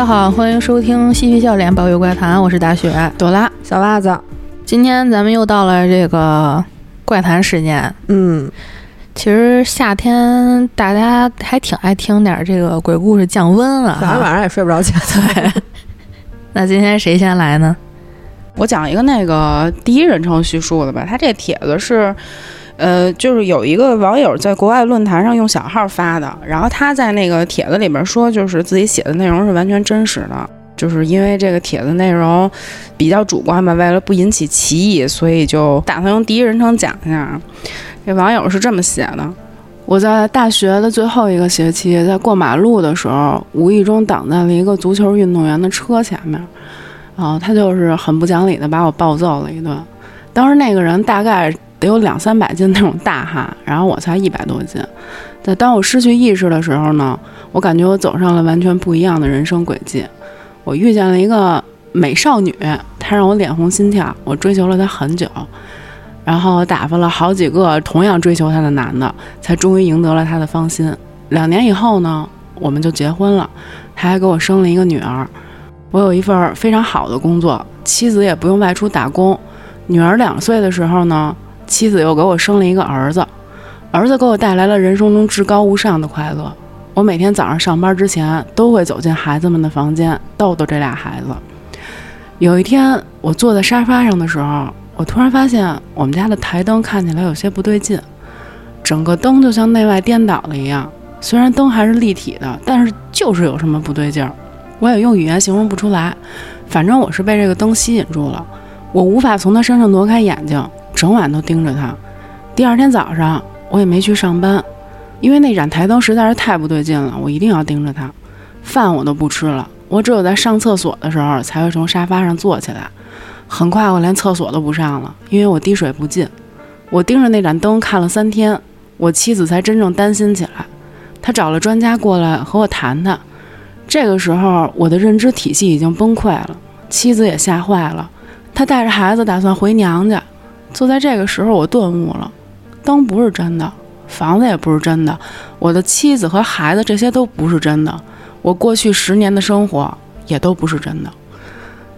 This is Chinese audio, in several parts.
大家好，欢迎收听嬉皮笑脸保育怪谈，我是大雪朵拉小袜子。今天咱们又到了这个怪谈时间。嗯，其实夏天大家还挺爱听点这个鬼故事降温啊，反正晚上也睡不着觉。对，那今天谁先来呢？我讲一个那个第一人称叙述的吧。他这帖子是，呃，就是有一个网友在国外论坛上用小号发的，然后他在那个帖子里边说，就是自己写的内容是完全真实的，就是因为这个帖子内容比较主观吧，为了不引起歧义，所以就打算用第一人称讲一下。这网友是这么写的：我在大学的最后一个学期，在过马路的时候，无意中挡在了一个足球运动员的车前面。然后他就是很不讲理的把我暴揍了一顿。当时那个人大概得有两三百斤那种大汉，然后我才一百多斤。在当我失去意识的时候呢，我感觉我走上了完全不一样的人生轨迹。我遇见了一个美少女，她让我脸红心跳，我追求了她很久，然后打发了好几个同样追求她的男的，才终于赢得了她的芳心。两年以后呢，我们就结婚了，她还给我生了一个女儿。我有一份非常好的工作，妻子也不用外出打工。女儿两岁的时候呢，妻子又给我生了一个儿子，儿子给我带来了人生中至高无上的快乐。我每天早上上班之前都会走进孩子们的房间，逗逗这俩孩子。有一天，我坐在沙发上的时候，我突然发现我们家的台灯看起来有些不对劲，整个灯就像内外颠倒了一样。虽然灯还是立体的，但是就是有什么不对劲儿。我也用语言形容不出来，反正我是被这个灯吸引住了，我无法从他身上挪开眼睛，整晚都盯着他。第二天早上，我也没去上班，因为那盏台灯实在是太不对劲了，我一定要盯着他。饭我都不吃了，我只有在上厕所的时候才会从沙发上坐起来。很快，我连厕所都不上了，因为我滴水不进。我盯着那盏灯看了三天，我妻子才真正担心起来，她找了专家过来和我谈谈。这个时候，我的认知体系已经崩溃了，妻子也吓坏了，她带着孩子打算回娘家。就在这个时候，我顿悟了：灯不是真的，房子也不是真的，我的妻子和孩子这些都不是真的，我过去十年的生活也都不是真的。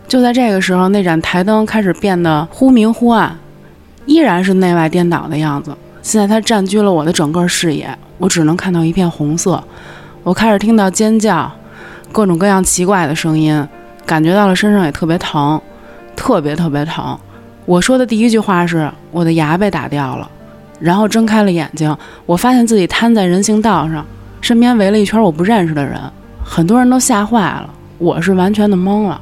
就在这个时候，那盏台灯开始变得忽明忽暗，依然是内外颠倒的样子。现在它占据了我的整个视野，我只能看到一片红色。我开始听到尖叫。各种各样奇怪的声音，感觉到了身上也特别疼，特别特别疼。我说的第一句话是：“我的牙被打掉了。”然后睁开了眼睛，我发现自己瘫在人行道上，身边围了一圈我不认识的人，很多人都吓坏了，我是完全的懵了。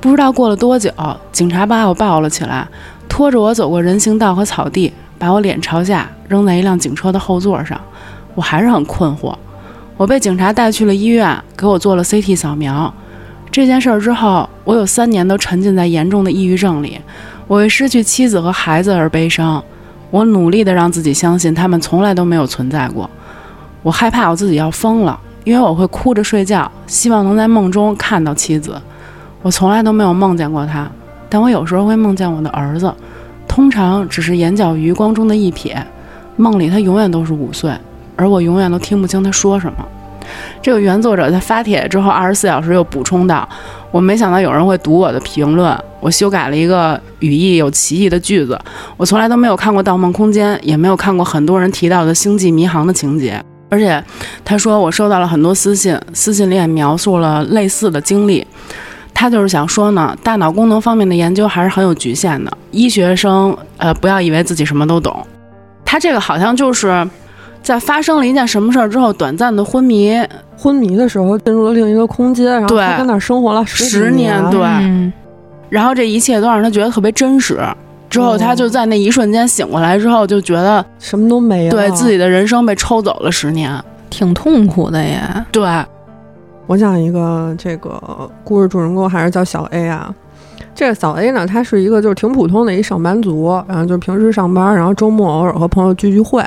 不知道过了多久，警察把我抱了起来，拖着我走过人行道和草地，把我脸朝下扔在一辆警车的后座上。我还是很困惑。我被警察带去了医院，给我做了 CT 扫描。这件事儿之后，我有三年都沉浸在严重的抑郁症里。我为失去妻子和孩子而悲伤。我努力地让自己相信他们从来都没有存在过。我害怕我自己要疯了，因为我会哭着睡觉，希望能在梦中看到妻子。我从来都没有梦见过他，但我有时候会梦见我的儿子，通常只是眼角余光中的一瞥。梦里他永远都是五岁。而我永远都听不清他说什么。这个原作者在发帖之后二十四小时又补充道：“我没想到有人会读我的评论，我修改了一个语义有歧义的句子。我从来都没有看过《盗梦空间》，也没有看过很多人提到的《星际迷航》的情节。而且他说我收到了很多私信，私信里也描述了类似的经历。他就是想说呢，大脑功能方面的研究还是很有局限的。医学生呃，不要以为自己什么都懂。他这个好像就是。”在发生了一件什么事儿之后，短暂的昏迷，昏迷的时候进入了另一个空间，然后他在那儿生活了十年，对，然后这一切都让他觉得特别真实。之后他就在那一瞬间醒过来之后，就觉得什么都没了，对自己的人生被抽走了十年，挺痛苦的耶。对，我讲一个这个故事主人公还是叫小 A 啊。这个小 A 呢，他是一个就是挺普通的一上班族，然后就平时上班，然后周末偶尔和朋友聚聚会。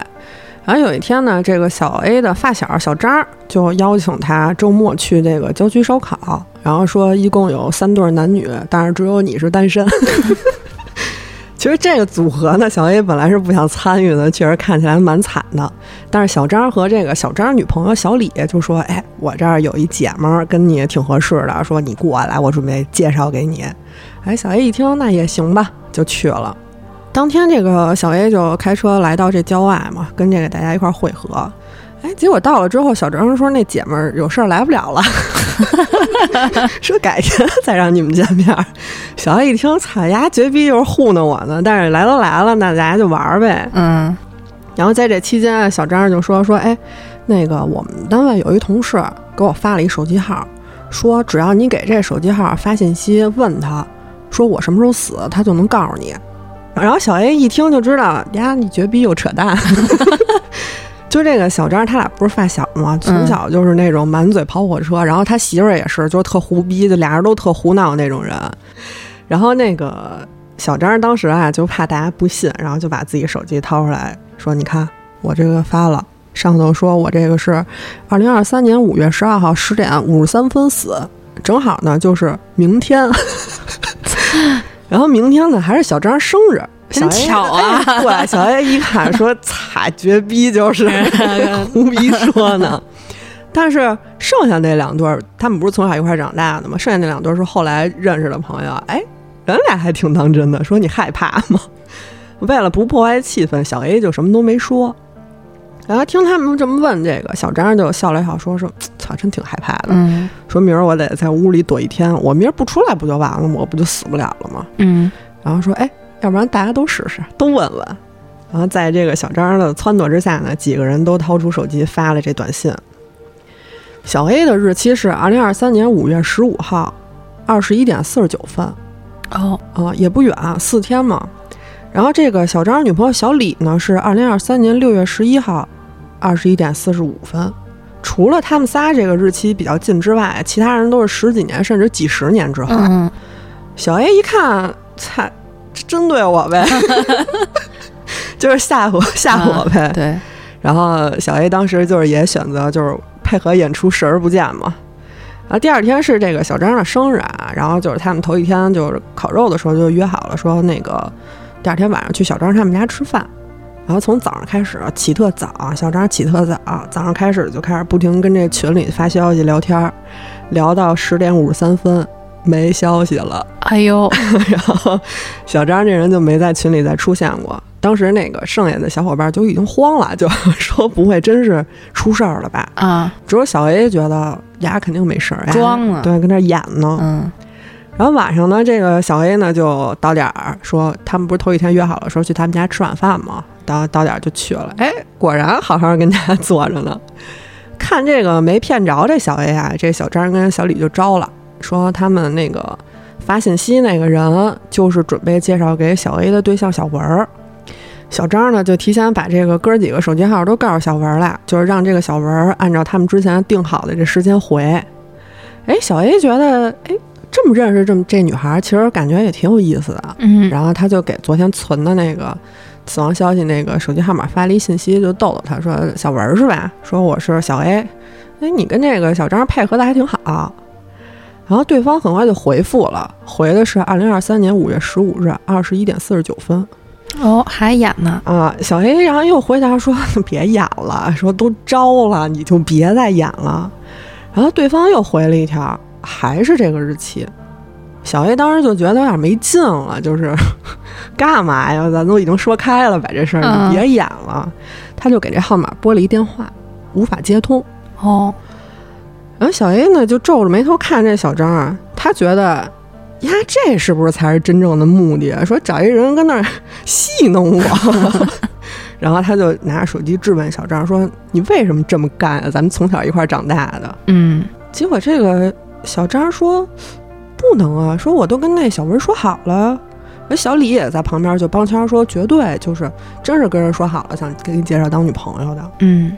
然后有一天呢，这个小 A 的发小小张就邀请他周末去这个郊区烧烤，然后说一共有三对男女，但是只有你是单身。其实这个组合呢，小 A 本来是不想参与的，确实看起来蛮惨的。但是小张和这个小张女朋友小李就说：“哎，我这儿有一姐们儿跟你挺合适的，说你过来，我准备介绍给你。”哎，小 A 一听，那也行吧，就去了。当天这个小 A 就开车来到这郊外嘛，跟这个大家一块儿会合。哎，结果到了之后，小张说那姐们儿有事儿来不了了，说改天再让你们见面。小 A 一听，操呀，绝逼就是糊弄我呢。但是来都来了，那大家就玩儿呗。嗯然后在这期间，小张就说说，哎，那个我们单位有一同事给我发了一手机号，说只要你给这手机号发信息问他，说我什么时候死，他就能告诉你。然后小 A 一听就知道呀，你绝逼又扯淡。就这个小张，他俩不是发小吗？从小就是那种满嘴跑火车，然后他媳妇儿也是，就是特胡逼，就俩人都特胡闹那种人。然后那个小张当时啊，就怕大家不信，然后就把自己手机掏出来说：“你看，我这个发了，上头说我这个是二零二三年五月十二号十点五十三分死，正好呢就是明天。然后明天呢还是小张生日。”真巧啊哎对，小 A 一看 说：“擦，绝逼就是 胡逼说呢。”但是剩下那两对儿，他们不是从小一块儿长大的吗？剩下那两对儿是后来认识的朋友。哎，人俩还挺当真的，说你害怕吗？为了不破坏气氛，小 A 就什么都没说。然后听他们这么问，这个小张就笑了笑，说说：“操，真挺害怕的。嗯说明儿我得在屋里躲一天，我明儿不出来不就完了吗？我不就死不了了吗？”嗯然后说：“哎，要不然大家都试试，都问问。”然后在这个小张的撺掇之下呢，几个人都掏出手机发了这短信。小 A 的日期是二零二三年五月十五号，二十一点四十九分，哦啊、也不远，四天嘛。然后这个小张女朋友小李呢是二零二三年六月十一号，二十一点四十五分。除了他们仨这个日期比较近之外，其他人都是十几年甚至几十年之后。嗯小 A 一看，操，针对我呗，就是吓唬吓唬我呗。对然后小 A 当时就是也选择就是配合演出视而不见嘛。然后第二天是这个小张的生日啊，然后就是他们头一天就是烤肉的时候就约好了，说那个第二天晚上去小张他们家吃饭。然后从早上开始起特早，小张起特早，早上开始就开始不停跟这群里发消息聊天儿，聊到十点五十三分没消息了。哎呦，然后小张这人就没在群里再出现过。当时那个剩下的小伙伴就已经慌了，就说不会真是出事儿了吧？啊，只有小 A 觉得牙肯定没事儿，呀装呢对，跟那演呢。嗯然后晚上呢，这个小 A 呢就到点儿，说他们不是头一天约好了说去他们家吃晚饭吗？到到点儿就去了，哎，果然好好跟家坐着呢。看这个没骗着这小 A 啊，这小张跟小李就招了，说他们那个发信息那个人就是准备介绍给小 A 的对象小文儿。小张呢就提前把这个哥儿几个手机号都告诉小文儿了，就是让这个小文儿按照他们之前定好的这时间回。哎，小 A 觉得，哎，这么认识这么这女孩儿，其实感觉也挺有意思的。嗯，然后他就给昨天存的那个死亡消息那个手机号码发了一信息，就逗逗他说：“小文儿是吧？说我是小 A，哎，你跟这个小张配合的还挺好。”然后对方很快就回复了，回的是二零二三年五月十五日二十一点四十九分哦，还演呢，啊。小 A 然后又回答说：“别演了，说都招了，你就别再演了。”然后对方又回了一条，还是这个日期。小 A 当时就觉得有点没劲了，就是 干嘛呀？咱都已经说开了，把这事儿别演了。他就给这号码拨了一电话，无法接通。哦，然后小 A 呢就皱着眉头看这小张啊，他觉得呀，这是不是才是真正的目的？说找一人跟那儿 戏弄我。然后他就拿着手机质问小张说：“你为什么这么干啊？咱们从小一块儿长大的。”嗯结果这个小张说：“不能啊，说我都跟那小文说好了。”那小李也在旁边就帮腔说：“绝对就是真是跟人说好了，想给你介绍当女朋友的。”嗯，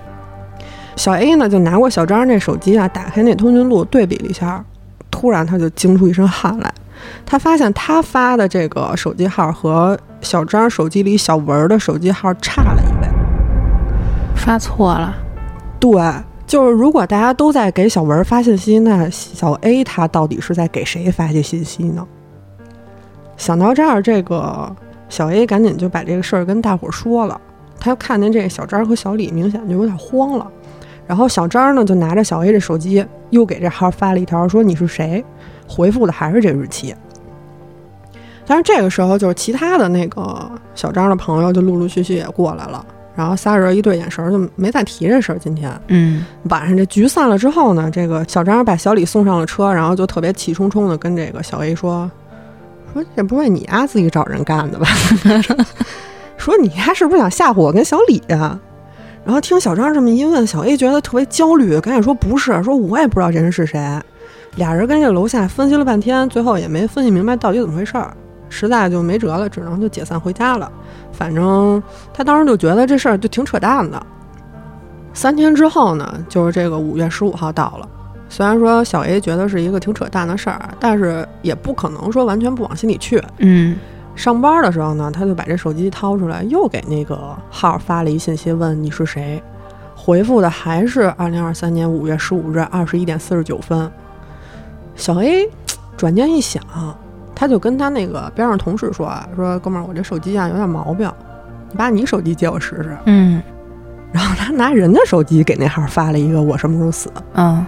小 A 呢就拿过小张那手机啊，打开那通讯录对比了一下，突然他就惊出一身汗来。他发现他发的这个手机号和小张手机里小文的手机号差了一位。发错了，对，就是如果大家都在给小文发信息，那小 A 他到底是在给谁发些信息呢？想到这儿，这个小 A 赶紧就把这个事儿跟大伙儿说了。他看见这个小张和小李明显就有点慌了，然后小张呢就拿着小 A 的手机，又给这号发了一条说你是谁，回复的还是这日期。但是这个时候，就是其他的那个小张的朋友就陆陆续续也过来了，然后仨人一对眼神，就没再提这事儿。今天，嗯，晚上这局散了之后呢，这个小张把小李送上了车，然后就特别气冲冲的跟这个小 A 说：“说这不是你丫自己找人干的吧？” 说你丫是不是想吓唬我跟小李呀？然后听小张这么一问，小 A 觉得特别焦虑，赶紧说不是，说我也不知道这人是谁。俩人跟这楼下分析了半天，最后也没分析明白到底怎么回事儿，实在就没辙了，只能就解散回家了。反正他当时就觉得这事儿就挺扯淡的。三天之后呢，就是这个五月十五号到了。虽然说小 A 觉得是一个挺扯淡的事儿，但是也不可能说完全不往心里去。嗯。上班的时候呢，他就把这手机掏出来，又给那个号发了一信息，问你是谁，回复的还是二零二三年五月十五日二十一点四十九分。小 A 转念一想，他就跟他那个边上同事说啊，说哥们儿，我这手机啊有点毛病，你把你手机借我试试。嗯，然后他拿人家手机给那号发了一个我什么时候死。嗯。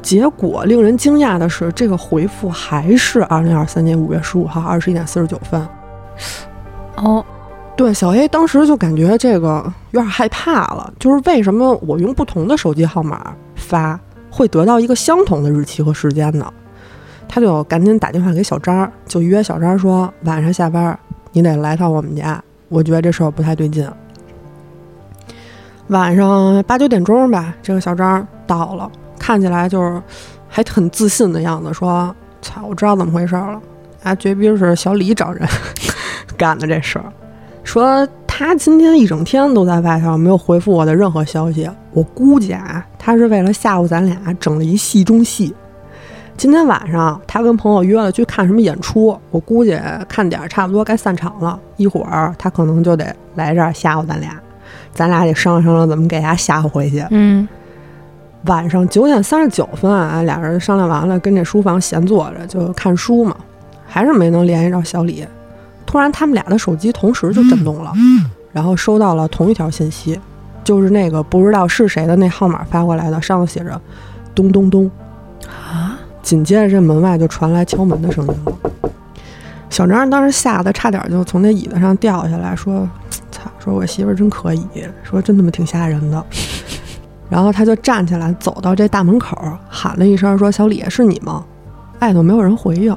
结果令人惊讶的是，这个回复还是二零二三年五月十五号二十一点四十九分。哦，对，小 A 当时就感觉这个有点害怕了，就是为什么我用不同的手机号码发，会得到一个相同的日期和时间呢？他就赶紧打电话给小张，就约小张说晚上下班你得来趟我们家，我觉得这事儿不太对劲。晚上八九点钟吧，这个小张到了。看起来就是还很自信的样子，说：“操，我知道怎么回事了，啊，绝逼是小李找人 干的这事儿。说他今天一整天都在外头，没有回复我的任何消息。我估计啊，他是为了吓唬咱俩，整了一戏中戏。今天晚上他跟朋友约了去看什么演出，我估计看点差不多该散场了，一会儿他可能就得来这儿吓唬咱俩，咱俩得商量商量怎么给他吓唬回去。”嗯。晚上九点三十九分啊，俩人商量完了，跟这书房闲坐着就看书嘛，还是没能联系着小李。突然，他们俩的手机同时就震动了，然后收到了同一条信息，就是那个不知道是谁的那号码发过来的，上头写着“咚咚咚”。啊！紧接着，这门外就传来敲门的声音了。小张当时吓得差点就从那椅子上掉下来，说：“操！说我媳妇儿真可以，说真他妈挺吓人的。”然后他就站起来，走到这大门口，喊了一声，说：“小李，是你吗？”外头没有人回应。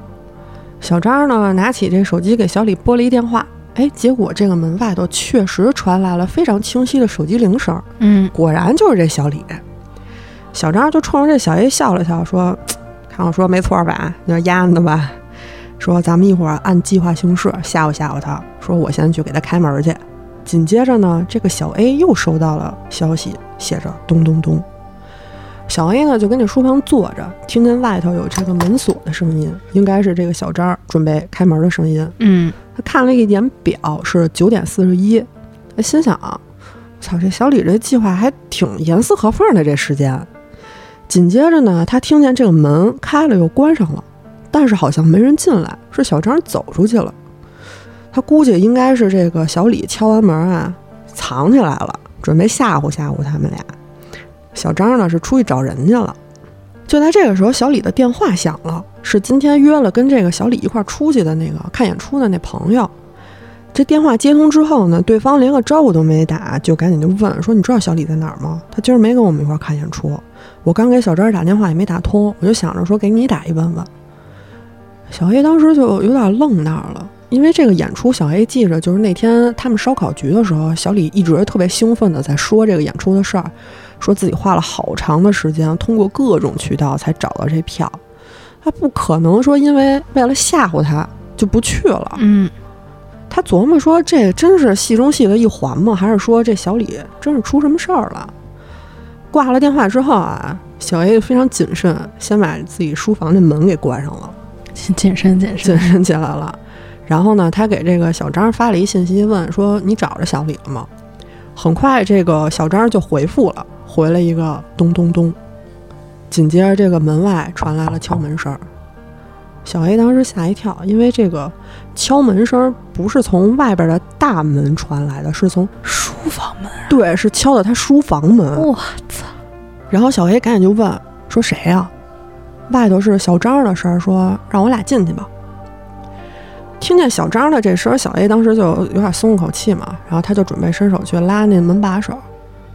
小张呢，拿起这手机给小李拨了一电话。哎，结果这个门外头确实传来了非常清晰的手机铃声。嗯，果然就是这小李。小张就冲着这小 A 笑了笑，说：“看我说没错吧？你是丫的吧？说咱们一会儿按计划行事，吓唬吓唬他。说我先去给他开门去。”紧接着呢，这个小 A 又收到了消息，写着咚咚咚。小 A 呢就跟这书房坐着，听见外头有这个门锁的声音，应该是这个小张准备开门的声音。嗯，他看了一眼表，是九点四十一，他心想：操，这小李这计划还挺严丝合缝的。这时间，紧接着呢，他听见这个门开了又关上了，但是好像没人进来，是小张走出去了。他估计应该是这个小李敲完门啊，藏起来了，准备吓唬吓唬他们俩。小张呢是出去找人去了。就在这个时候，小李的电话响了，是今天约了跟这个小李一块出去的那个看演出的那朋友。这电话接通之后呢，对方连个招呼都没打，就赶紧就问说：“你知道小李在哪儿吗？他今儿没跟我们一块儿看演出。我刚给小张打电话也没打通，我就想着说给你打一问问。”小 A 当时就有点愣那儿了。因为这个演出，小 A 记着，就是那天他们烧烤局的时候，小李一直特别兴奋的在说这个演出的事儿，说自己花了好长的时间，通过各种渠道才找到这票。他不可能说因为为了吓唬他就不去了。嗯，他琢磨说，这真是戏中戏的一环吗？还是说这小李真是出什么事儿了？挂了电话之后啊，小 A 非常谨慎，先把自己书房的门给关上了，谨慎谨慎谨慎起来了。然后呢，他给这个小张发了一信息，问说：“你找着小李了吗？”很快，这个小张就回复了，回了一个“咚咚咚”。紧接着，这个门外传来了敲门声。小 A 当时吓一跳，因为这个敲门声不是从外边的大门传来的，是从书房门，对，是敲的他书房门。我操！然后小 A 赶紧就问说谁呀、外头是小张的声儿，说让我俩进去吧。听见小张的这声儿，小 A 当时就有点松了口气嘛，然后他就准备伸手去拉那门把手。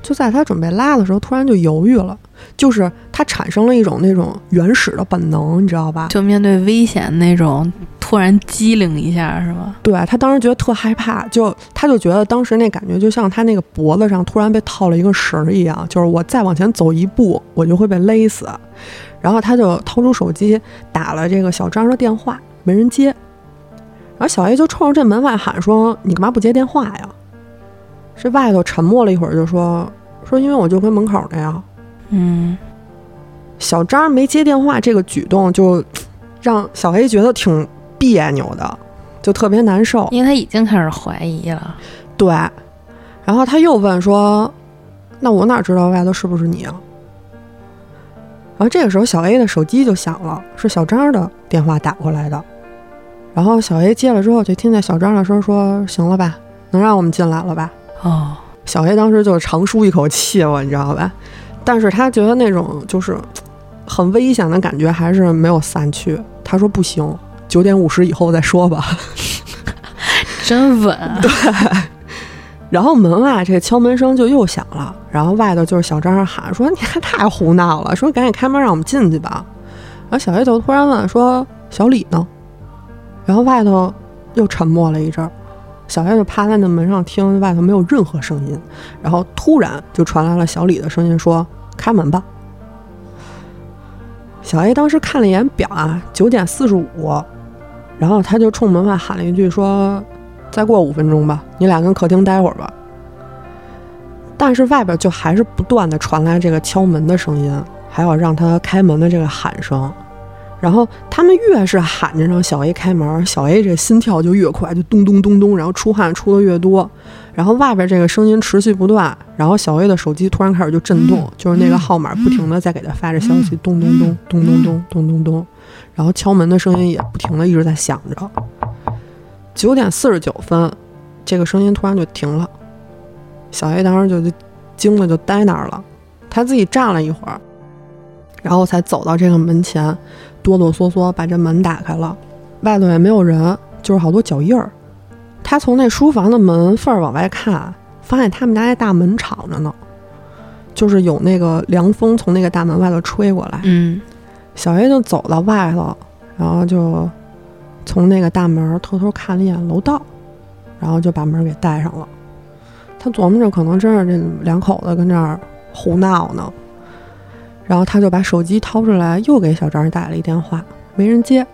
就在他准备拉的时候，突然就犹豫了，就是他产生了一种那种原始的本能，你知道吧？就面对危险那种，突然机灵一下是吗？对他当时觉得特害怕，就他就觉得当时那感觉就像他那个脖子上突然被套了一个绳儿一样，就是我再往前走一步，我就会被勒死。然后他就掏出手机打了这个小张的电话，没人接。然后小 A 就冲着这门外喊说：“你干嘛不接电话呀？”这外头沉默了一会儿，就说：“说因为我就跟门口那呀。”嗯，小张没接电话这个举动，就让小 A 觉得挺别扭的，就特别难受。因为他已经开始怀疑了。对，然后他又问说：“那我哪知道外头是不是你啊？”然后这个时候，小 A 的手机就响了，是小张的电话打过来的。然后小 A 接了之后，就听见小张的声说：“行了吧，能让我们进来了吧哦，？”小 A 当时就长舒一口气了，你知道吧？但是他觉得那种就是很危险的感觉还是没有散去。他说：“不行，九点五十以后再说吧。”真稳 啊！然后门外这敲门声就又响了，然后外头就是小张喊说：“你还太胡闹了！”说：“赶紧开门让我们进去吧。”然后小 A 就突然问说：“小李呢？”然后外头又沉默了一阵儿，小 A 就趴在那门上听，外头没有任何声音，然后突然就传来了小李的声音说：“开门吧。”小 A 当时看了一眼表啊，九点四十五，然后他就冲门外喊了一句说：“再过五分钟吧，你俩跟客厅待会儿吧。”但是外边就还是不断的传来这个敲门的声音，还有让他开门的这个喊声。然后他们越是喊着让小 A 开门，小 A 这心跳就越快，就咚咚咚咚，然后出汗出的越多。然后外边这个声音持续不断，然后小 A 的手机突然开始就震动，就是那个号码不停的在给他发着消息，咚咚咚咚咚咚咚咚咚，然后敲门的声音也不停的一直在响着。九点四十九分，这个声音突然就停了，小 A 当时就就惊的，就呆那儿了。他自己站了一会儿，然后才走到这个门前，哆哆嗦嗦把这门打开了，外头也没有人，就是好多脚印儿。他从那书房的门缝儿往外看，发现他们家那大门敞着呢，就是有那个凉风从那个大门外头吹过来。嗯，小 A 就走到外头，然后就从那个大门偷偷看了一眼楼道，然后就把门给带上了。他琢磨着，可能真是这两口子跟这儿胡闹呢。然后他就把手机掏出来，又给小张打了一电话，没人接。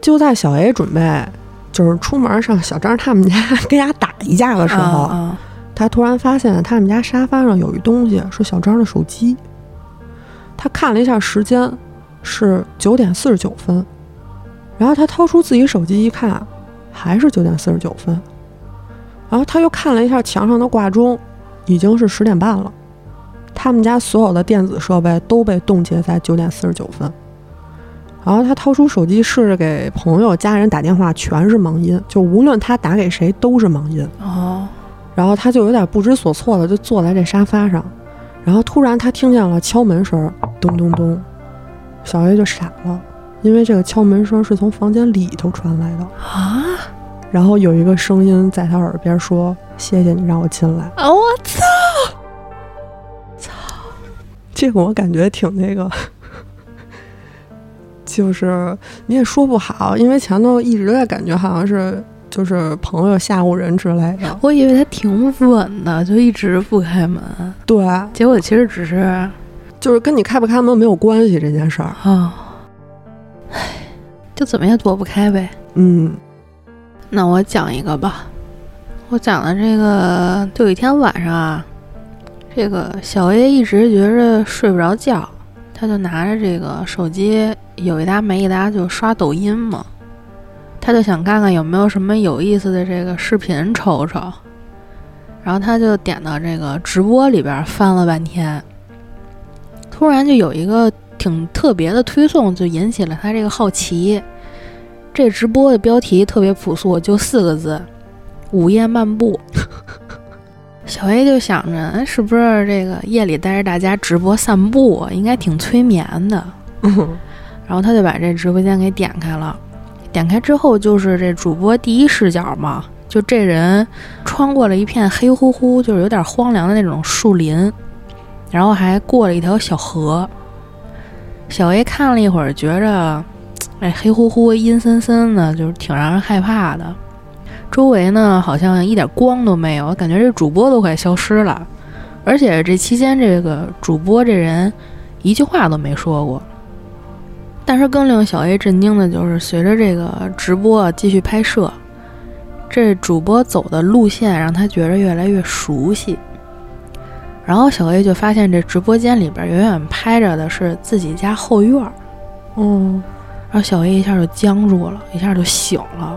就在小 A 准备就是出门上小张他们家 跟人家打一架的时候，啊他突然发现他们家沙发上有一东西，是小张的手机。他看了一下时间，是九点四十九分。然后他掏出自己手机一看，还是九点四十九分。然后他又看了一下墙上的挂钟，已经是十点半了。他们家所有的电子设备都被冻结在九点四十九分。然后他掏出手机试着给朋友、家人打电话，全是忙音，就无论他打给谁都是忙音。哦，然后他就有点不知所措的就坐在这沙发上，然后突然他听见了敲门声，咚咚咚，小 A 就傻了，因为这个敲门声是从房间里头传来的，啊然后有一个声音在他耳边说：“谢谢你让我进来。啊！我操！”这个我感觉挺那个，就是你也说不好，因为前头一直在感觉好像是就是朋友吓唬人之类的，我以为他挺稳的，就一直不开门，对，结果其实只是就是跟你开不开门没有关系这件事儿，啊，唉，就怎么也躲不开呗。嗯那我讲一个吧，我讲的这个，就有一天晚上啊，这个小 A 一直觉着睡不着觉，他就拿着这个手机有一搭没一搭就刷抖音嘛，他就想看看有没有什么有意思的这个视频瞅瞅，然后他就点到这个直播里边翻了半天，突然就有一个挺特别的推送，就引起了他这个好奇。这直播的标题特别朴素，就四个字：午夜漫步。小 A 就想着，哎，是不是这个夜里带着大家直播散步，应该挺催眠的。然后他就把这直播间给点开了。点开之后，就是这主播第一视角嘛，就这人穿过了一片黑乎乎，就是有点荒凉的那种树林，然后还过了一条小河。小 A 看了一会儿，觉着，哎，黑乎乎、阴森森的，就是挺让人害怕的。周围呢，好像一点光都没有，感觉这主播都快消失了。而且这期间，这个主播这人一句话都没说过。但是更令小 A 震惊的就是，随着这个直播继续拍摄，这主播走的路线让他觉着越来越熟悉。然后小 A 就发现这直播间里边远远拍着的是自己家后院儿。嗯，然后小 A 一下就僵住了，一下就醒了。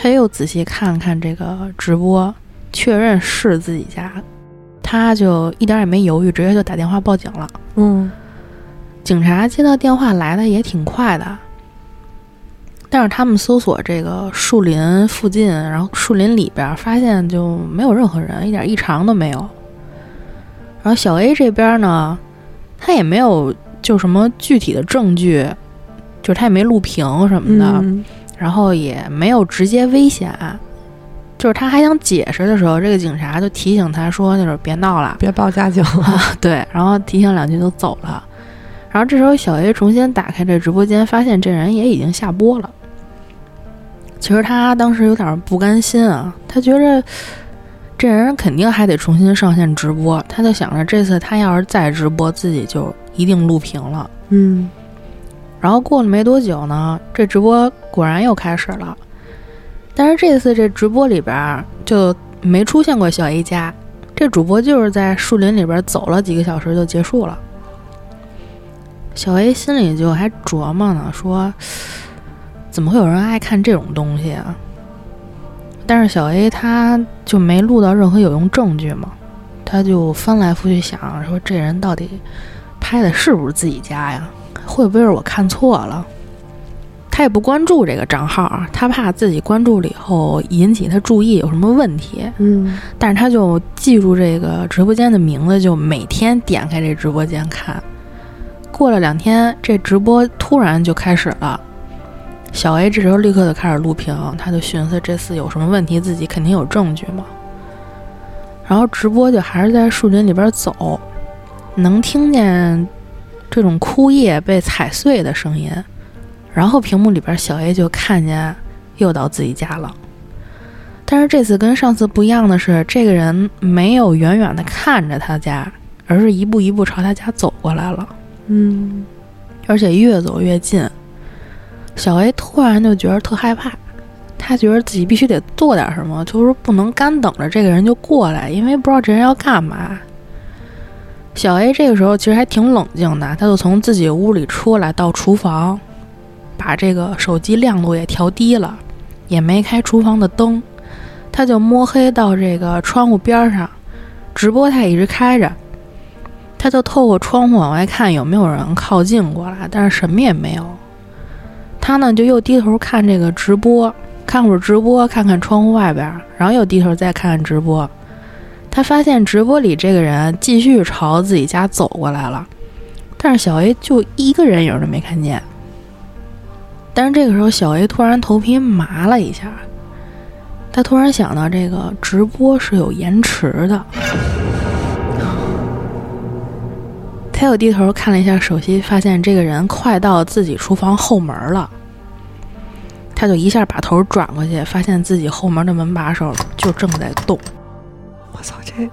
他又仔细看了看这个直播，确认是自己家，他就一点也没犹豫，直接就打电话报警了。嗯，警察接到电话来的也挺快的，但是他们搜索这个树林附近，然后树林里边发现就没有任何人，一点异常都没有。然后小 A 这边呢，他也没有就什么具体的证据，就是他也没录屏什么的。嗯然后也没有直接危险，就是他还想解释的时候，这个警察就提醒他说：“那种别闹了。别报家警了。”对，然后提醒两句就走了。然后这时候小 A 重新打开这直播间，发现这人也已经下播了。其实他当时有点不甘心啊，他觉着这人肯定还得重新上线直播，他就想着这次他要是再直播，自己就一定录屏了。嗯然后过了没多久呢，这直播果然又开始了，但是这次这直播里边就没出现过小 A 家，这主播就是在树林里边走了几个小时就结束了。小 A 心里就还琢磨呢，说怎么会有人爱看这种东西啊？但是小 A 他就没录到任何有用证据嘛，他就翻来覆去想，说这人到底拍的是不是自己家呀？会不会是我看错了？他也不关注这个账号啊，他怕自己关注了以后引起他注意有什么问题。嗯但是他就记住这个直播间的名字，就每天点开这直播间看。过了两天，这直播突然就开始了。小 A 这时候立刻就开始录屏，他就寻思这次有什么问题，自己肯定有证据嘛。然后直播就还是在树林里边走，能听见这种枯叶被踩碎的声音。然后屏幕里边小 A 就看见又到自己家了。但是这次跟上次不一样的是，这个人没有远远的看着他家，而是一步一步朝他家走过来了，嗯而且越走越近。小 A 突然就觉得特害怕，他觉得自己必须得做点什么，就是不能干等着这个人就过来，因为不知道这人要干嘛。小 A 这个时候其实还挺冷静的，他就从自己屋里出来到厨房，把这个手机亮度也调低了，也没开厨房的灯，他就摸黑到这个窗户边上，直播他也一直开着，他就透过窗户往外看有没有人靠近过来，但是什么也没有。他呢就又低头看这个直播，看会儿直播，看看窗户外边，然后又低头再看看直播。他发现直播里这个人继续朝自己家走过来了，但是小 A 就一个人影都没看见。但是这个时候，小 A 突然头皮麻了一下，他突然想到这个直播是有延迟的。他又低头看了一下手机，发现这个人快到自己厨房后门了。他就一下把头转过去，发现自己后门的门把手就正在动。我操，这个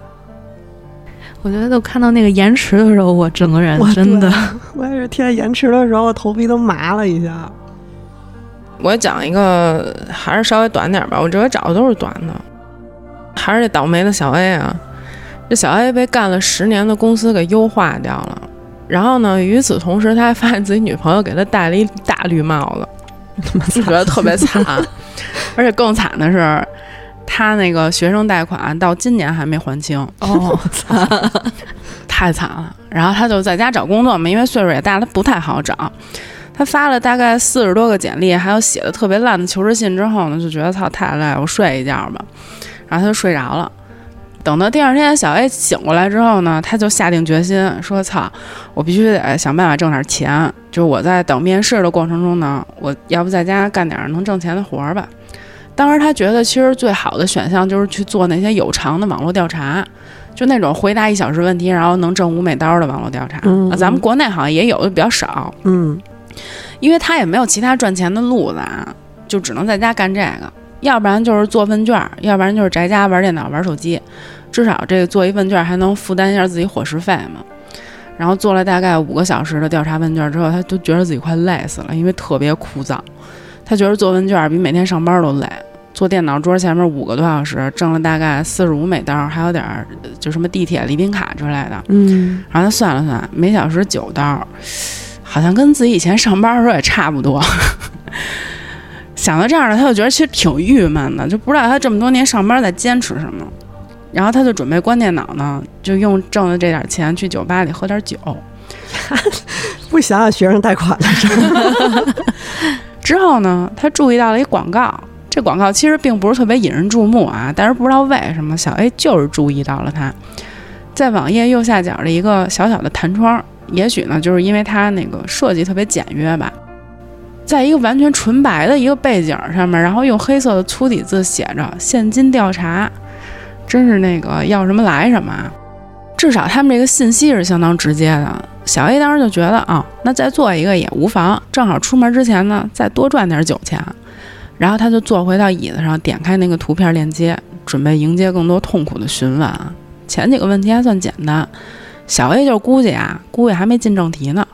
我觉得都看到那个延迟的时候，我整个人我真的对我也是听见延迟的时候，我头皮都麻了一下。我讲一个还是稍微短点儿吧，我这回找的都是短的，还是这倒霉的小 A 啊，这小 A 被干了十年的公司给优化掉了，然后呢，与此同时，他还发现自己女朋友给他戴了一大绿帽子，他妈就觉得特别惨，而且更惨的是，他那个学生贷款到今年还没还清，哦，太惨了。然后他就在家找工作嘛，因为岁数也大，他不太好找。他发了大概四十多个简历，还有写的特别烂的求职信之后呢，就觉得操太累，我睡一觉吧。然后他就睡着了。等到第二天小 A 醒过来之后呢，他就下定决心说：“操，我必须得想办法挣点钱。就是我在等面试的过程中呢，我要不在家干点能挣钱的活儿吧。”当时他觉得，其实最好的选项就是去做那些有偿的网络调查，就那种回答一小时问题，然后能挣五美刀的网络调查。嗯咱们国内好像也有的比较少，嗯因为他也没有其他赚钱的路子啊，就只能在家干这个，要不然就是做问卷，要不然就是宅家玩电脑、玩手机，至少这个做一问卷还能负担一下自己伙食费嘛。然后做了大概五个小时的调查问卷之后，他都觉得自己快累死了，因为特别枯燥。他觉得做问卷比每天上班都累。坐电脑桌前面五个多小时，挣了大概四十五美刀，还有点儿就什么地铁礼品卡之类的。嗯，然后他算了算，每小时九刀，好像跟自己以前上班的时候也差不多。想到这儿呢，他就觉得其实挺郁闷的，就不知道他这么多年上班在坚持什么。然后他就准备关电脑呢，就用挣的这点钱去酒吧里喝点酒。不想想学生贷款的事儿。之后呢，他注意到了一广告，这广告其实并不是特别引人注目啊，但是不知道为什么小 A 就是注意到了它，在网页右下角的一个小小的弹窗，也许呢就是因为它那个设计特别简约吧，在一个完全纯白的一个背景上面，然后用黑色的粗体字写着“现金调查”，真是那个要什么来什么。至少他们这个信息是相当直接的。小 A 当时就觉得啊、那再做一个也无妨，正好出门之前呢，再多赚点酒钱。然后他就坐回到椅子上，点开那个图片链接，准备迎接更多痛苦的询问啊。前几个问题还算简单，小 A 就估计啊，估计还没进正题呢，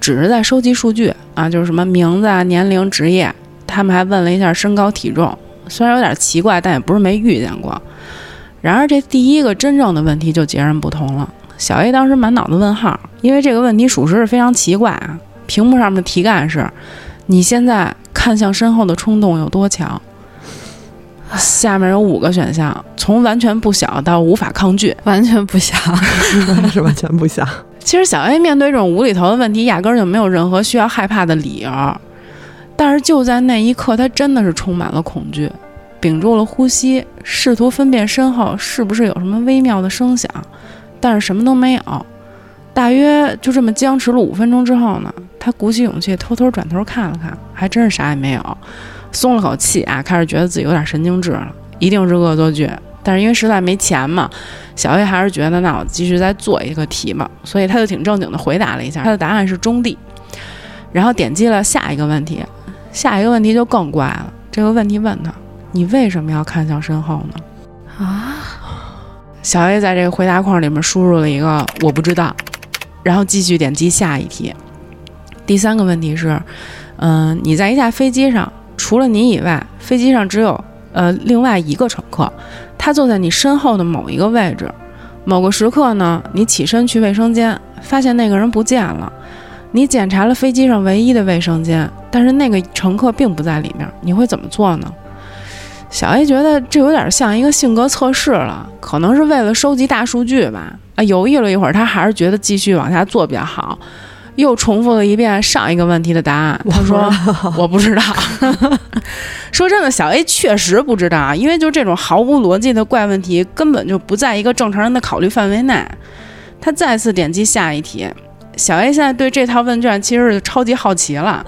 只是在收集数据啊，就是什么名字啊、年龄、职业。他们还问了一下身高体重，虽然有点奇怪，但也不是没遇见过。然而这第一个真正的问题就截然不同了。小 A 当时满脑子问号，因为这个问题属实是非常奇怪啊。屏幕上面的题干是：你现在看向身后的冲动有多强？下面有五个选项，从完全不想到无法抗拒。完全不想。是完全不想。其实小 A 面对这种无厘头的问题，压根儿就没有任何需要害怕的理由。但是就在那一刻，他真的是充满了恐惧，屏住了呼吸，试图分辨身后是不是有什么微妙的声响，但是什么都没有。大约就这么僵持了五分钟之后呢，他鼓起勇气偷偷转头看了看，还真是啥也没有，松了口气啊，开始觉得自己有点神经质了，一定是恶作剧。但是因为实在没钱嘛，小 A 还是觉得那我继续再做一个题吧，所以他就挺正经的回答了一下，他的答案是中地，然后点击了下一个问题，下一个问题就更怪了，这个问题问他，你为什么要看向身后呢？啊，小 A 在这个回答框里面输入了一个我不知道，然后继续点击下一题。第三个问题是，嗯、你在一架飞机上，除了你以外，飞机上只有呃另外一个乘客，他坐在你身后的某一个位置。某个时刻呢，你起身去卫生间，发现那个人不见了。你检查了飞机上唯一的卫生间，但是那个乘客并不在里面，你会怎么做呢？小 A 觉得这有点像一个性格测试了，可能是为了收集大数据吧。啊，犹豫了一会儿，他还是觉得继续往下做比较好，又重复了一遍上一个问题的答案。他说：“我不知道。”说真的，小 A 确实不知道啊，因为就这种毫无逻辑的怪问题，根本就不在一个正常人的考虑范围内。他再次点击下一题。小 A 现在对这套问卷其实是超级好奇了。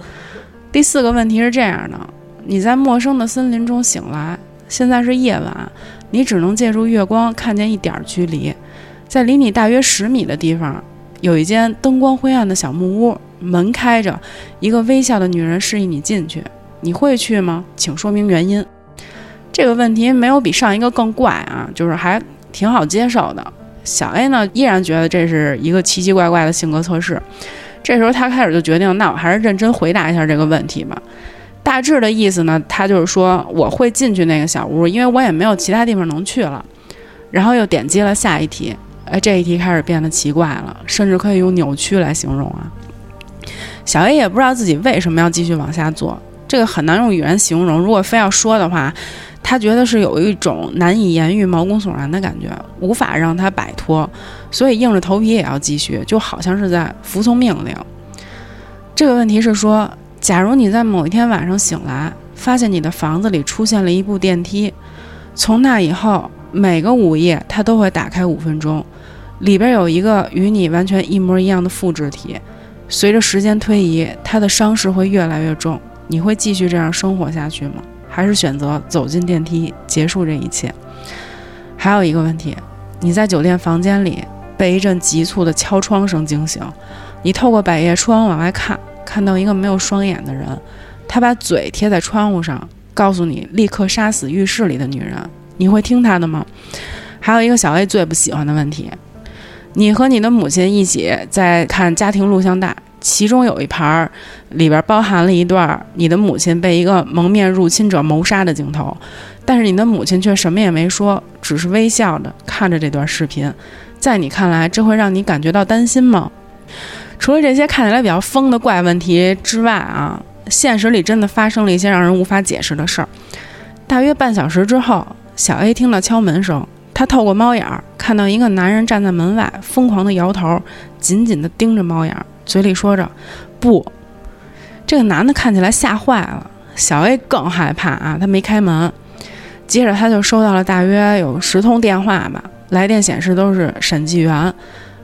第四个问题是这样的：你在陌生的森林中醒来，现在是夜晚，你只能借助月光看见一点距离，在离你大约十米的地方，有一间灯光灰暗的小木屋，门开着，一个微笑的女人示意你进去。你会去吗？请说明原因。这个问题没有比上一个更怪啊，就是还挺好接受的。小 A 呢，依然觉得这是一个奇奇怪怪的性格测试。这时候他开始就决定，那我还是认真回答一下这个问题吧。大致的意思呢，他就是说我会进去那个小屋，因为我也没有其他地方能去了。然后又点击了下一题，哎，这一题开始变得奇怪了，甚至可以用扭曲来形容啊。小 A 也不知道自己为什么要继续往下做，这个很难用语言形容。如果非要说的话，他觉得是有一种难以言喻、毛骨悚然的感觉，无法让他摆脱，所以硬着头皮也要继续，就好像是在服从命令。这个问题是说，假如你在某一天晚上醒来，发现你的房子里出现了一部电梯，从那以后每个午夜它都会打开五分钟，里边有一个与你完全一模一样的复制体。随着时间推移，他的伤势会越来越重，你会继续这样生活下去吗？还是选择走进电梯结束这一切？还有一个问题，你在酒店房间里被一阵急促的敲窗声惊醒，你透过百叶窗往外看，看到一个没有双眼的人，他把嘴贴在窗户上，告诉你立刻杀死浴室里的女人。你会听他的吗？还有一个小 A 最不喜欢的问题，你和你的母亲一起在看家庭录像带。其中有一盘儿，里边包含了一段你的母亲被一个蒙面入侵者谋杀的镜头，但是你的母亲却什么也没说，只是微笑着看着这段视频。在你看来，这会让你感觉到担心吗？除了这些看起来比较疯的怪问题之外啊，现实里真的发生了一些让人无法解释的事儿。大约半小时之后，小 A 听到敲门声，他透过猫眼儿看到一个男人站在门外，疯狂地摇头，紧紧地盯着猫眼儿。嘴里说着“不”，这个男的看起来吓坏了，小 A 更害怕啊！他没开门，接着他就收到了大约有十通电话吧，来电显示都是审计员。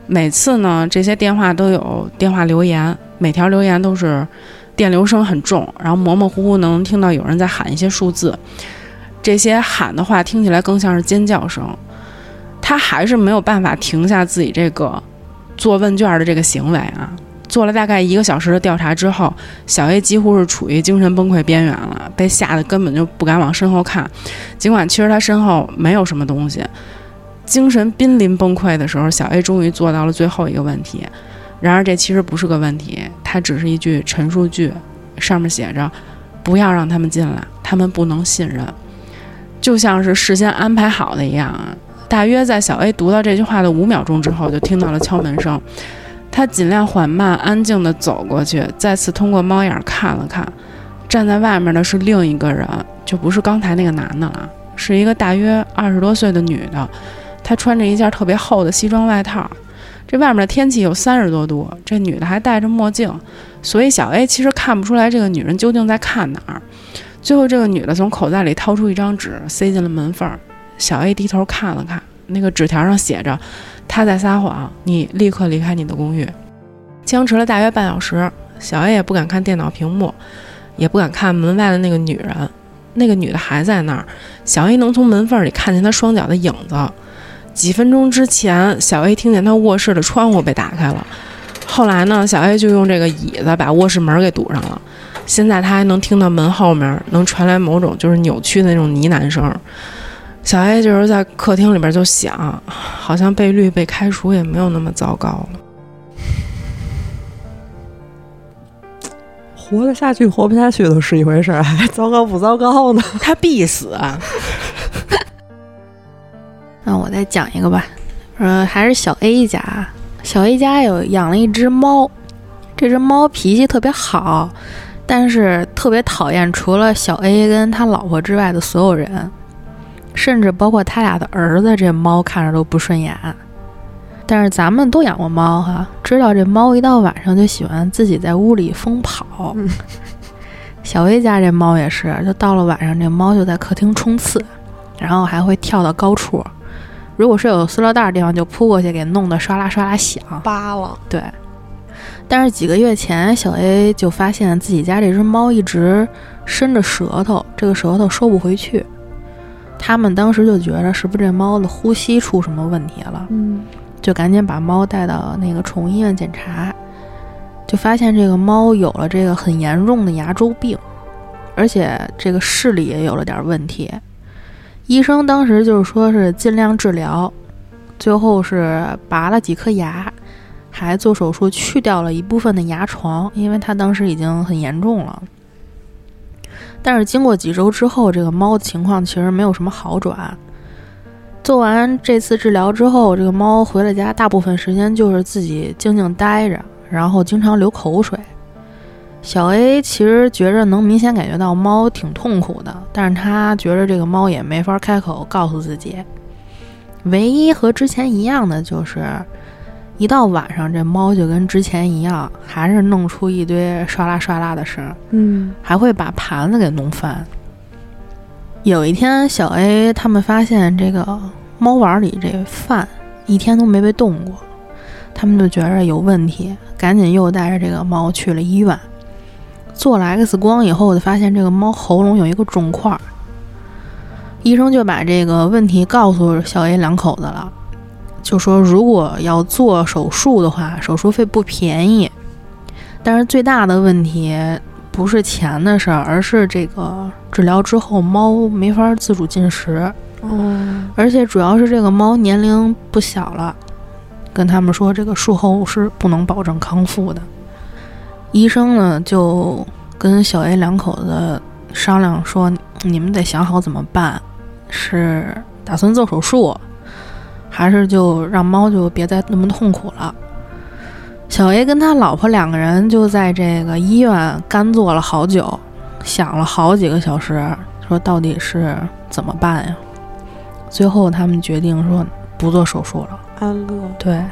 每次呢，这些电话都有电话留言，每条留言都是电流声很重，然后模模糊糊能听到有人在喊一些数字，这些喊的话听起来更像是尖叫声。他还是没有办法停下自己这个做问卷的这个行为啊！做了大概一个小时的调查之后，小 A 几乎是处于精神崩溃边缘了，被吓得根本就不敢往身后看。尽管其实他身后没有什么东西，精神濒临崩溃的时候，小 A 终于做到了最后一个问题。然而这其实不是个问题，它只是一句陈述句，上面写着“不要让他们进来，他们不能信任”，就像是事先安排好的一样啊。大约在小 A 读到这句话的五秒钟之后，就听到了敲门声。他尽量缓慢、安静地走过去，再次通过猫眼看了看，站在外面的是另一个人，就不是刚才那个男的了，是一个大约二十多岁的女的。她穿着一件特别厚的西装外套。这外面的天气有三十多度，这女的还戴着墨镜，所以小 A 其实看不出来这个女人究竟在看哪儿。最后，这个女的从口袋里掏出一张纸，塞进了门缝。小 A 低头看了看，那个纸条上写着。他在撒谎，你立刻离开你的公寓。僵持了大约半小时，小 A 也不敢看电脑屏幕，也不敢看门外的那个女人。那个女的还在那儿，小 A 能从门缝里看见她双脚的影子。几分钟之前，小 A 听见他卧室的窗户被打开了。后来呢，小 A 就用这个椅子把卧室门给堵上了。现在他还能听到门后面能传来某种就是扭曲的那种呢喃声。小 A 就是在客厅里边就想，好像被绿被开除也没有那么糟糕了。活得下去，活不下去都是一回事儿，还糟糕不糟糕呢？他必死啊！那我再讲一个吧，呃，还是小 A 家。小 A 家有养了一只猫，这只猫脾气特别好，但是特别讨厌除了小 A 跟他老婆之外的所有人。甚至包括他俩的儿子，这猫看着都不顺眼。但是咱们都养过猫哈，知道这猫一到晚上就喜欢自己在屋里疯跑。小 A 家这猫也是，就到了晚上，这猫就在客厅冲刺，然后还会跳到高处。如果是有塑料袋的地方，就扑过去给弄得唰啦唰啦响，扒了。对。但是几个月前，小 A 就发现自己家这只猫一直伸着舌头，这个舌头收不回去。他们当时就觉着是不是这猫的呼吸出什么问题了，嗯，就赶紧把猫带到那个宠物医院检查，就发现这个猫有了这个很严重的牙周病，而且这个视力也有了点问题。医生当时就是说是尽量治疗，最后是拔了几颗牙，还做手术去掉了一部分的牙床，因为它当时已经很严重了。但是经过几周之后，这个猫的情况其实没有什么好转。做完这次治疗之后，这个猫回了家，大部分时间就是自己静静待着，然后经常流口水。小 A 其实觉着能明显感觉到猫挺痛苦的，但是他觉着这个猫也没法开口告诉自己。唯一和之前一样的就是，一到晚上这猫就跟之前一样，还是弄出一堆唰啦唰啦的声儿，嗯还会把盘子给弄翻。有一天，小 A 他们发现这个猫碗里这饭一天都没被动过，他们就觉着有问题，赶紧又带着这个猫去了医院。做了 X 光以后，我就发现这个猫喉咙有一个肿块儿。医生就把这个问题告诉小 A 两口子了，就说如果要做手术的话，手术费不便宜，但是最大的问题不是钱的事儿，而是这个治疗之后猫没法自主进食，哦，而且主要是这个猫年龄不小了，跟他们说这个术后是不能保证康复的。医生呢就跟小 A 两口子商量说，你们得想好怎么办，是打算做手术，还是就让猫就别再那么痛苦了。小 A 跟他老婆两个人就在这个医院干坐了好久，想了好几个小时，说到底是怎么办呀？最后他们决定说不做手术了。安乐，对。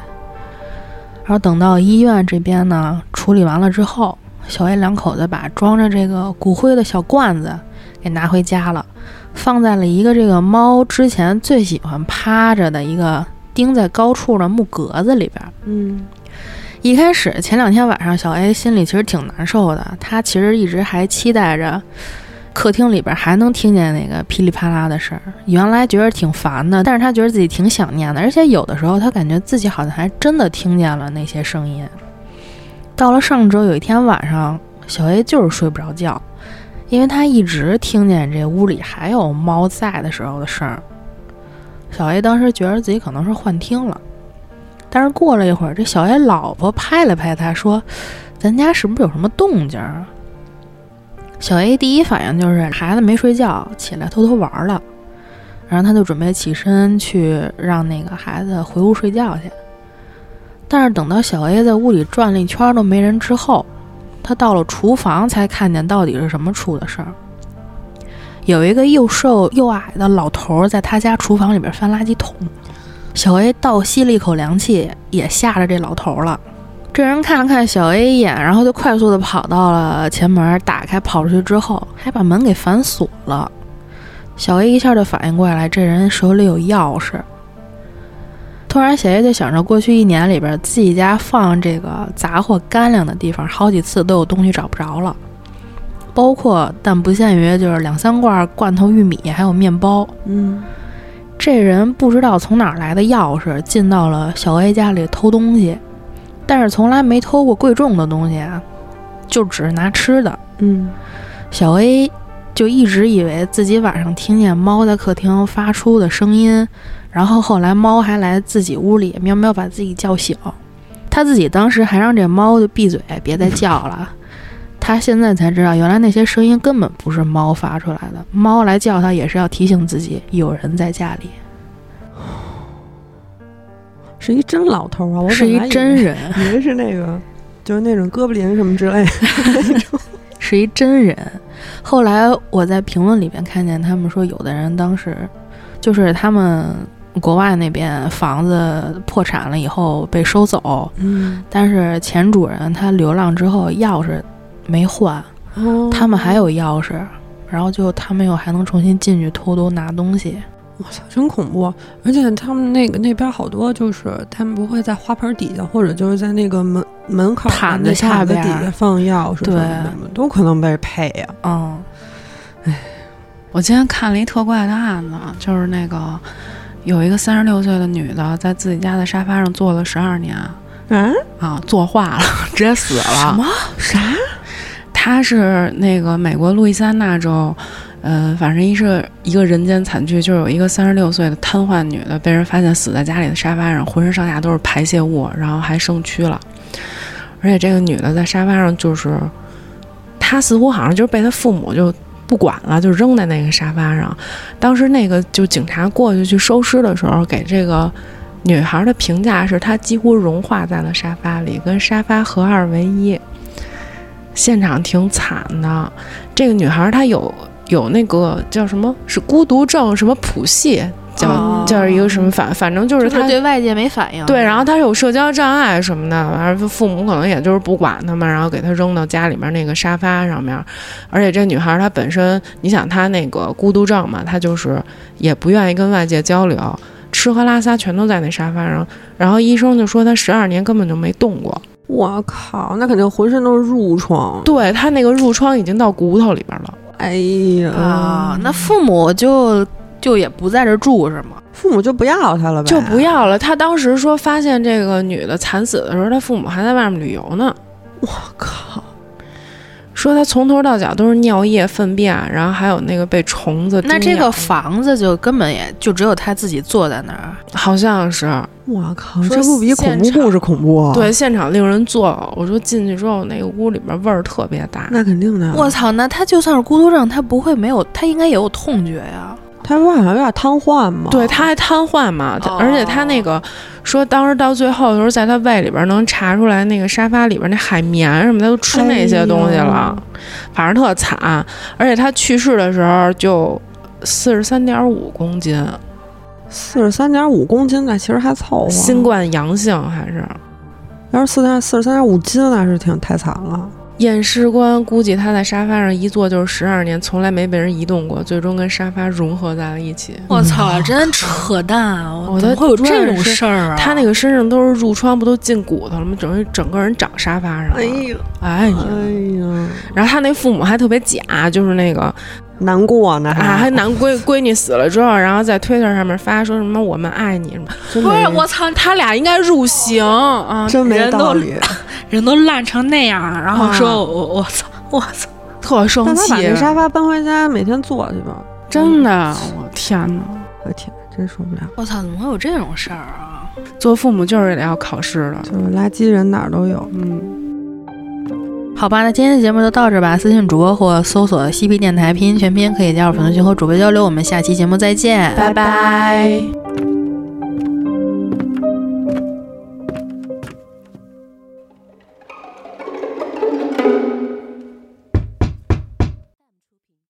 然后等到医院这边呢处理完了之后，小 A 两口子把装着这个骨灰的小罐子给拿回家了，放在了一个这个猫之前最喜欢趴着的一个钉在高处的木格子里边。嗯一开始前两天晚上，小 A 心里其实挺难受的，他其实一直还期待着客厅里边还能听见那个噼里啪啦的声儿。原来觉得挺烦的，但是他觉得自己挺想念的，而且有的时候他感觉自己好像还真的听见了那些声音。到了上周有一天晚上，小 A 就是睡不着觉，因为他一直听见这屋里还有猫在的时候的声儿。小 A 当时觉得自己可能是幻听了。但是过了一会儿，这小 A 老婆拍了拍他，说：“咱家是不是有什么动静？”小 A 第一反应就是孩子没睡觉，起来偷偷玩了，然后他就准备起身去让那个孩子回屋睡觉去。但是等到小 A 在屋里转了一圈都没人之后，他到了厨房才看见到底是什么出的事儿。有一个又瘦又矮的老头在他家厨房里边翻垃圾桶。小 A 倒吸了一口凉气，也吓着这老头了。这人看了看小 A 一眼，然后就快速的跑到了前门，打开跑出去之后，还把门给反锁了。小 A 一下就反应过来，这人手里有钥匙。突然，小 A 就想着过去一年里边自己家放这个杂货干粮的地方，好几次都有东西找不着了，包括但不限于就是两三罐罐头玉米，还有面包。嗯这人不知道从哪儿来的钥匙，进到了小 A 家里偷东西，但是从来没偷过贵重的东西啊，就只是拿吃的。嗯小 A 就一直以为自己晚上听见猫在客厅发出的声音，然后后来猫还来自己屋里喵喵把自己叫醒，他自己当时还让这猫就闭嘴，别再叫了。他现在才知道，原来那些声音根本不是猫发出来的，猫来叫他也是要提醒自己有人在家里。是一真老头啊！我是一真人，以为是那个，就是那种哥布林什么之类的那种。是一真人。后来我在评论里边看见他们说，有的人当时就是他们国外那边房子破产了以后被收走，嗯，但是前主人他流浪之后钥匙没换，哦他们还有钥匙，然后就他们又还能重新进去偷偷拿东西。我操，真恐怖！而且他们那个那边好多就是他们不会在花盆底下，或者就是在那个门门口毯子那下边底下放钥匙什对么的，都可能被配呀、嗯，我今天看了一特怪的案子，就是那个有一个三十六岁的女的在自己家的沙发上坐了十二年嗯？啊，坐化了，直接死了。什么啥？她是那个美国路易斯安那州，呃，反正一是一个人间惨剧，就是有一个三十六岁的瘫痪女的被人发现死在家里的沙发上，浑身上下都是排泄物，然后还生蛆了。而且这个女的在沙发上，就是她似乎好像就是被她父母就不管了，就扔在那个沙发上。当时那个就警察过去去收尸的时候，给这个女孩的评价是她几乎融化在了沙发里，跟沙发合二为一。现场挺惨的。这个女孩她有有那个叫什么是孤独症，什么谱系，叫、哦叫一个什么反，反正就是就是对外界没反应。对，然后他有社交障碍什么的，完了父母可能也就是不管他们，然后给他扔到家里面那个沙发上面。而且这女孩她本身，你想她那个孤独症嘛，她就是也不愿意跟外界交流，吃喝拉撒全都在那沙发上。然后医生就说她十二年根本就没动过，我靠，那肯定浑身都是褥疮。对她那个褥疮已经到骨头里边了。哎呀，啊，那父母就就也不在这住是吗？父母就不要他了呗？就不要了。他当时说发现这个女的惨死的时候，他父母还在外面旅游呢。我靠，说他从头到脚都是尿液、粪便，然后还有那个被虫子。那这个房子就根本也就只有他自己坐在那儿。好像是我靠，这不比恐怖故事恐怖啊？对，现场令人作呕。我说进去之后，那个屋里边味儿特别大。那肯定的。我操，那他就算是孤独症，他不会没有，他应该也有痛觉呀。他说好像有点瘫痪嘛？对，他还瘫痪嘛，而且他那个说，当时到最后的时候，在他胃里边能查出来那个沙发里边那海绵什么的，都吃那些东西了，反正特惨。而且他去世的时候就四十三点五公斤，四十三点五公斤，那其实还凑合。新冠阳性还是。要是四三四十三点五斤，那是挺太惨了。验尸官估计他在沙发上一坐就是十二年，从来没被人移动过，最终跟沙发融合在了一起。我操，真扯淡啊！我的怎么会有这种事儿啊？他那个身上都是褥疮，不都进骨头了吗？整个整个人长沙发上了。哎呦，哎呀！哎呀，然后他那父母还特别假，就是那个难过呢，啊，还男闺闺女死了之后，然后在推特上面发说什么“我们爱你”什么。不是我操，他俩应该入刑啊，真没道理。人都烂成那样了，然后啊说我我操我操，特生让他把气那，沙发搬回家，每天坐去吧。真的，我天哪！我天，真受不了。我操，怎么会有这种事儿啊？做父母就是得要考试的，就是垃圾人哪儿都有。嗯。好吧，那今天的节目就到这吧。私信主播或搜索“西皮电台”拼音全拼，可以加入粉丝群和主播交流。我们下期节目再见，拜拜。